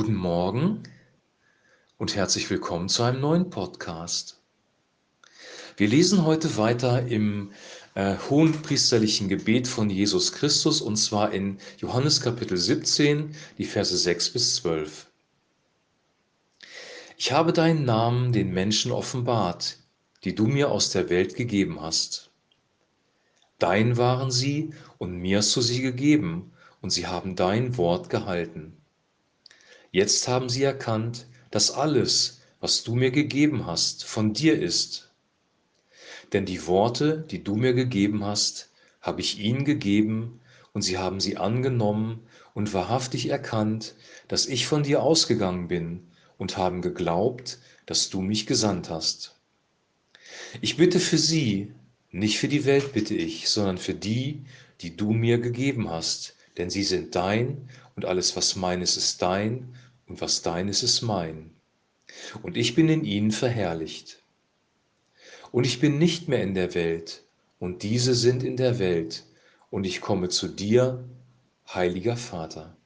Guten Morgen und herzlich willkommen zu einem neuen Podcast. Wir lesen heute weiter im äh, hohenpriesterlichen Gebet von Jesus Christus und zwar in Johannes Kapitel 17, die Verse 6 bis 12. Ich habe deinen Namen den Menschen offenbart, die du mir aus der Welt gegeben hast. Dein waren sie und mir hast du sie gegeben und sie haben dein Wort gehalten. Jetzt haben sie erkannt, dass alles, was du mir gegeben hast, von dir ist. Denn die Worte, die du mir gegeben hast, habe ich ihnen gegeben, und sie haben sie angenommen und wahrhaftig erkannt, dass ich von dir ausgegangen bin, und haben geglaubt, dass du mich gesandt hast. Ich bitte für sie, nicht für die Welt bitte ich, sondern für die, die du mir gegeben hast, denn sie sind dein und alles, was meines ist dein und was deines ist mein. Und ich bin in ihnen verherrlicht. Und ich bin nicht mehr in der Welt, und diese sind in der Welt, und ich komme zu dir, heiliger Vater.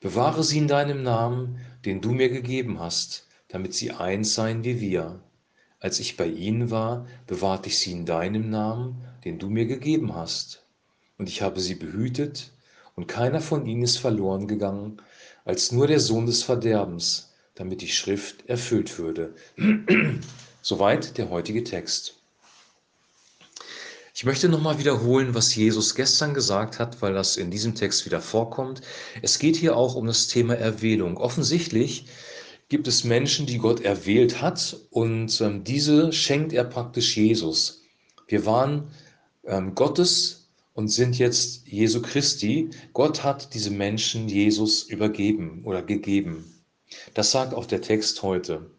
Bewahre sie in deinem Namen, den du mir gegeben hast, damit sie eins seien wie wir. Als ich bei ihnen war, bewahrte ich sie in deinem Namen, den du mir gegeben hast. Und ich habe sie behütet, und keiner von ihnen ist verloren gegangen, als nur der Sohn des Verderbens, damit die Schrift erfüllt würde. Soweit der heutige Text. Ich möchte nochmal wiederholen, was Jesus gestern gesagt hat, weil das in diesem Text wieder vorkommt. Es geht hier auch um das Thema Erwählung. Offensichtlich gibt es Menschen, die Gott erwählt hat und ähm, diese schenkt er praktisch Jesus. Wir waren ähm, Gottes und sind jetzt Jesu Christi. Gott hat diese Menschen Jesus übergeben oder gegeben. Das sagt auch der Text heute.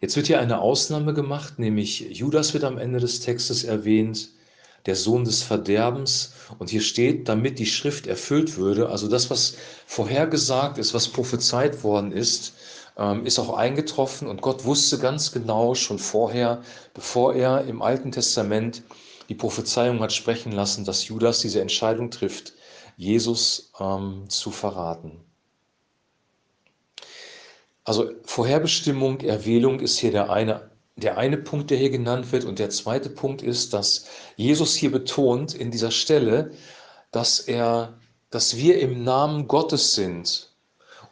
Jetzt wird hier eine Ausnahme gemacht, nämlich Judas wird am Ende des Textes erwähnt, der Sohn des Verderbens. Und hier steht, damit die Schrift erfüllt würde, also das, was vorhergesagt ist, was prophezeit worden ist, ähm, ist auch eingetroffen. Und Gott wusste ganz genau schon vorher, bevor er im Alten Testament die Prophezeiung hat sprechen lassen, dass Judas diese Entscheidung trifft, Jesus ähm, zu verraten. Also Vorherbestimmung, Erwählung ist hier der eine, der eine Punkt, der hier genannt wird. Und der zweite Punkt ist, dass Jesus hier betont in dieser Stelle, dass er, dass wir im Namen Gottes sind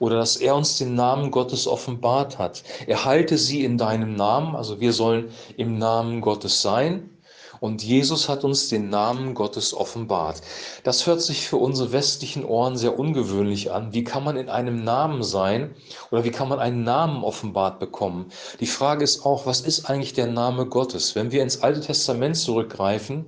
oder dass er uns den Namen Gottes offenbart hat. Er halte sie in deinem Namen, also wir sollen im Namen Gottes sein. Und Jesus hat uns den Namen Gottes offenbart. Das hört sich für unsere westlichen Ohren sehr ungewöhnlich an. Wie kann man in einem Namen sein oder wie kann man einen Namen offenbart bekommen? Die Frage ist auch, was ist eigentlich der Name Gottes? Wenn wir ins Alte Testament zurückgreifen,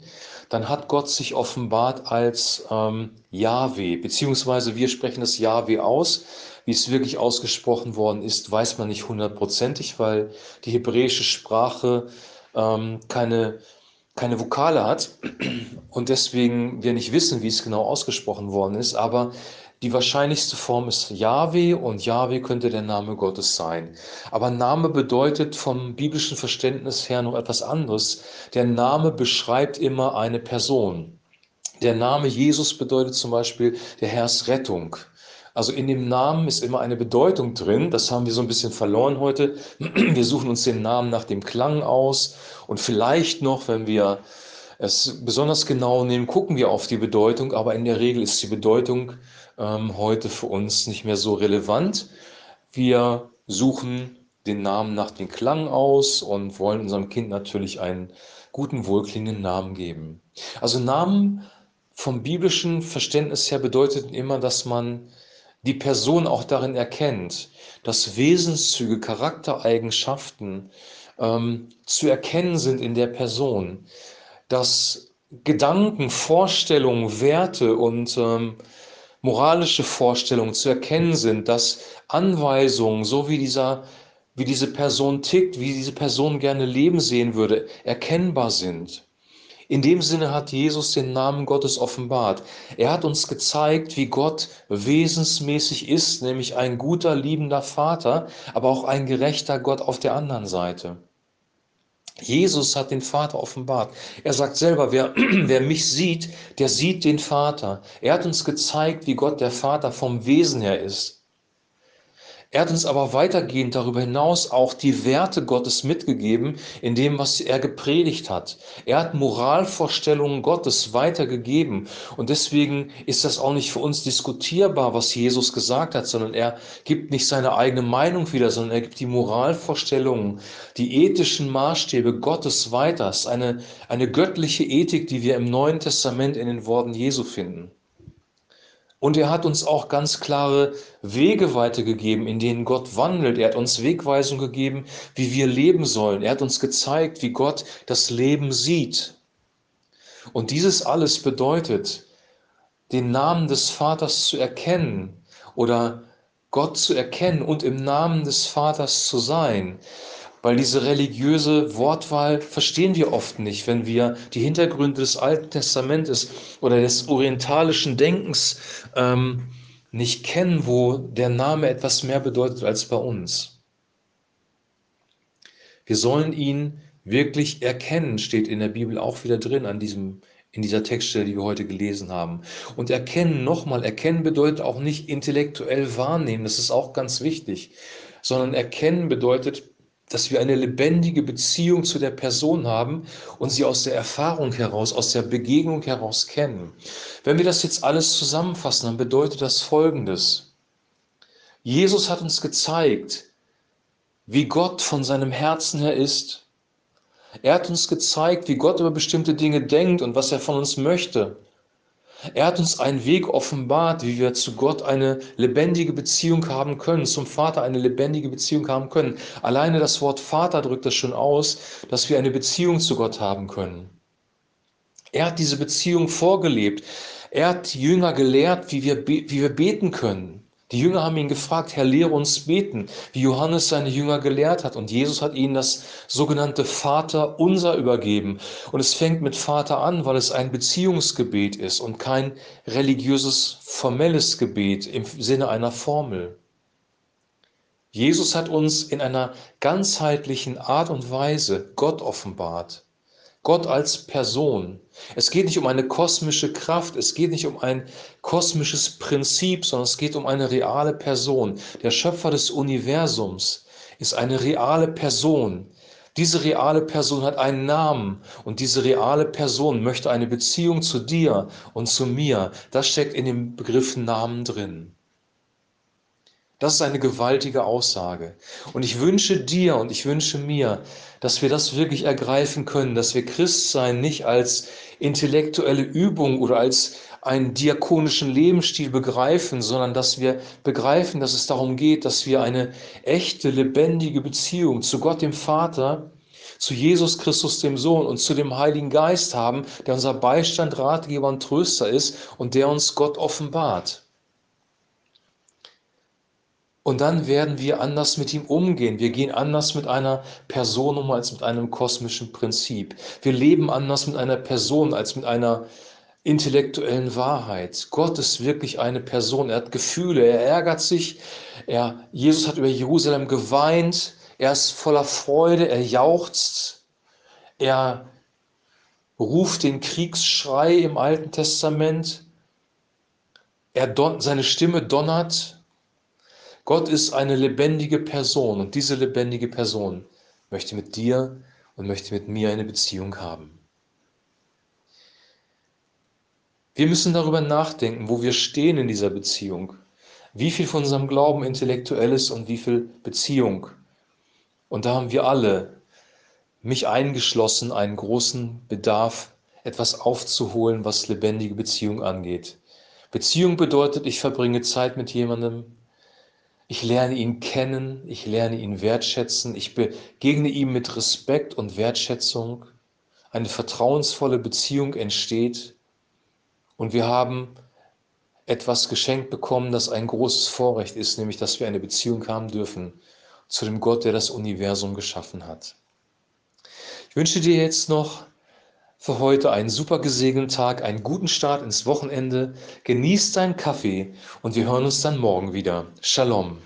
dann hat Gott sich offenbart als ähm, Yahweh, beziehungsweise wir sprechen das Yahweh aus. Wie es wirklich ausgesprochen worden ist, weiß man nicht hundertprozentig, weil die hebräische Sprache ähm, keine keine Vokale hat und deswegen wir nicht wissen, wie es genau ausgesprochen worden ist, aber die wahrscheinlichste Form ist Yahweh und Yahweh könnte der Name Gottes sein. Aber Name bedeutet vom biblischen Verständnis her noch etwas anderes. Der Name beschreibt immer eine Person. Der Name Jesus bedeutet zum Beispiel der Herrs Rettung. Also in dem Namen ist immer eine Bedeutung drin. Das haben wir so ein bisschen verloren heute. Wir suchen uns den Namen nach dem Klang aus und vielleicht noch, wenn wir es besonders genau nehmen, gucken wir auf die Bedeutung. Aber in der Regel ist die Bedeutung ähm, heute für uns nicht mehr so relevant. Wir suchen den Namen nach dem Klang aus und wollen unserem Kind natürlich einen guten, wohlklingenden Namen geben. Also Namen vom biblischen Verständnis her bedeutet immer, dass man die Person auch darin erkennt, dass Wesenszüge, Charaktereigenschaften ähm, zu erkennen sind in der Person, dass Gedanken, Vorstellungen, Werte und ähm, moralische Vorstellungen zu erkennen sind, dass Anweisungen, so wie dieser wie diese Person tickt, wie diese Person gerne leben sehen würde, erkennbar sind. In dem Sinne hat Jesus den Namen Gottes offenbart. Er hat uns gezeigt, wie Gott wesensmäßig ist, nämlich ein guter, liebender Vater, aber auch ein gerechter Gott auf der anderen Seite. Jesus hat den Vater offenbart. Er sagt selber, wer, wer mich sieht, der sieht den Vater. Er hat uns gezeigt, wie Gott der Vater vom Wesen her ist. Er hat uns aber weitergehend darüber hinaus auch die Werte Gottes mitgegeben, in dem, was er gepredigt hat. Er hat Moralvorstellungen Gottes weitergegeben. Und deswegen ist das auch nicht für uns diskutierbar, was Jesus gesagt hat, sondern er gibt nicht seine eigene Meinung wieder, sondern er gibt die Moralvorstellungen, die ethischen Maßstäbe Gottes weiter. Es ist eine, eine göttliche Ethik, die wir im Neuen Testament in den Worten Jesu finden. Und er hat uns auch ganz klare Wege weitergegeben, in denen Gott wandelt. Er hat uns Wegweisung gegeben, wie wir leben sollen. Er hat uns gezeigt, wie Gott das Leben sieht. Und dieses alles bedeutet, den Namen des Vaters zu erkennen oder Gott zu erkennen und im Namen des Vaters zu sein. Weil diese religiöse Wortwahl verstehen wir oft nicht, wenn wir die Hintergründe des Alten Testamentes oder des orientalischen Denkens ähm, nicht kennen, wo der Name etwas mehr bedeutet als bei uns. Wir sollen ihn wirklich erkennen, steht in der Bibel auch wieder drin an diesem, in dieser Textstelle, die wir heute gelesen haben. Und erkennen, nochmal, erkennen bedeutet auch nicht intellektuell wahrnehmen, das ist auch ganz wichtig, sondern erkennen bedeutet dass wir eine lebendige Beziehung zu der Person haben und sie aus der Erfahrung heraus, aus der Begegnung heraus kennen. Wenn wir das jetzt alles zusammenfassen, dann bedeutet das Folgendes. Jesus hat uns gezeigt, wie Gott von seinem Herzen her ist. Er hat uns gezeigt, wie Gott über bestimmte Dinge denkt und was er von uns möchte. Er hat uns einen Weg offenbart, wie wir zu Gott eine lebendige Beziehung haben können, zum Vater eine lebendige Beziehung haben können. Alleine das Wort Vater drückt das schon aus, dass wir eine Beziehung zu Gott haben können. Er hat diese Beziehung vorgelebt. Er hat die Jünger gelehrt, wie wir, wie wir beten können. Die Jünger haben ihn gefragt, Herr, lehre uns beten, wie Johannes seine Jünger gelehrt hat. Und Jesus hat ihnen das sogenannte Vater unser übergeben. Und es fängt mit Vater an, weil es ein Beziehungsgebet ist und kein religiöses, formelles Gebet im Sinne einer Formel. Jesus hat uns in einer ganzheitlichen Art und Weise Gott offenbart. Gott als Person. Es geht nicht um eine kosmische Kraft, es geht nicht um ein kosmisches Prinzip, sondern es geht um eine reale Person. Der Schöpfer des Universums ist eine reale Person. Diese reale Person hat einen Namen und diese reale Person möchte eine Beziehung zu dir und zu mir. Das steckt in dem Begriff Namen drin. Das ist eine gewaltige Aussage. Und ich wünsche dir und ich wünsche mir, dass wir das wirklich ergreifen können, dass wir Christsein nicht als intellektuelle Übung oder als einen diakonischen Lebensstil begreifen, sondern dass wir begreifen, dass es darum geht, dass wir eine echte, lebendige Beziehung zu Gott dem Vater, zu Jesus Christus dem Sohn und zu dem Heiligen Geist haben, der unser Beistand, Ratgeber und Tröster ist und der uns Gott offenbart. Und dann werden wir anders mit ihm umgehen. Wir gehen anders mit einer Person um als mit einem kosmischen Prinzip. Wir leben anders mit einer Person als mit einer intellektuellen Wahrheit. Gott ist wirklich eine Person. Er hat Gefühle. Er ärgert sich. Er, Jesus hat über Jerusalem geweint. Er ist voller Freude. Er jauchzt. Er ruft den Kriegsschrei im Alten Testament. Er seine Stimme donnert Gott ist eine lebendige Person und diese lebendige Person möchte mit dir und möchte mit mir eine Beziehung haben. Wir müssen darüber nachdenken, wo wir stehen in dieser Beziehung. Wie viel von unserem Glauben intellektuell ist und wie viel Beziehung. Und da haben wir alle, mich eingeschlossen, einen großen Bedarf, etwas aufzuholen, was lebendige Beziehung angeht. Beziehung bedeutet, ich verbringe Zeit mit jemandem, ich lerne ihn kennen, ich lerne ihn wertschätzen, ich begegne ihm mit Respekt und Wertschätzung. Eine vertrauensvolle Beziehung entsteht und wir haben etwas geschenkt bekommen, das ein großes Vorrecht ist, nämlich dass wir eine Beziehung haben dürfen zu dem Gott, der das Universum geschaffen hat. Ich wünsche dir jetzt noch für heute einen super gesegneten Tag, einen guten Start ins Wochenende. Genieß deinen Kaffee und wir hören uns dann morgen wieder. Shalom.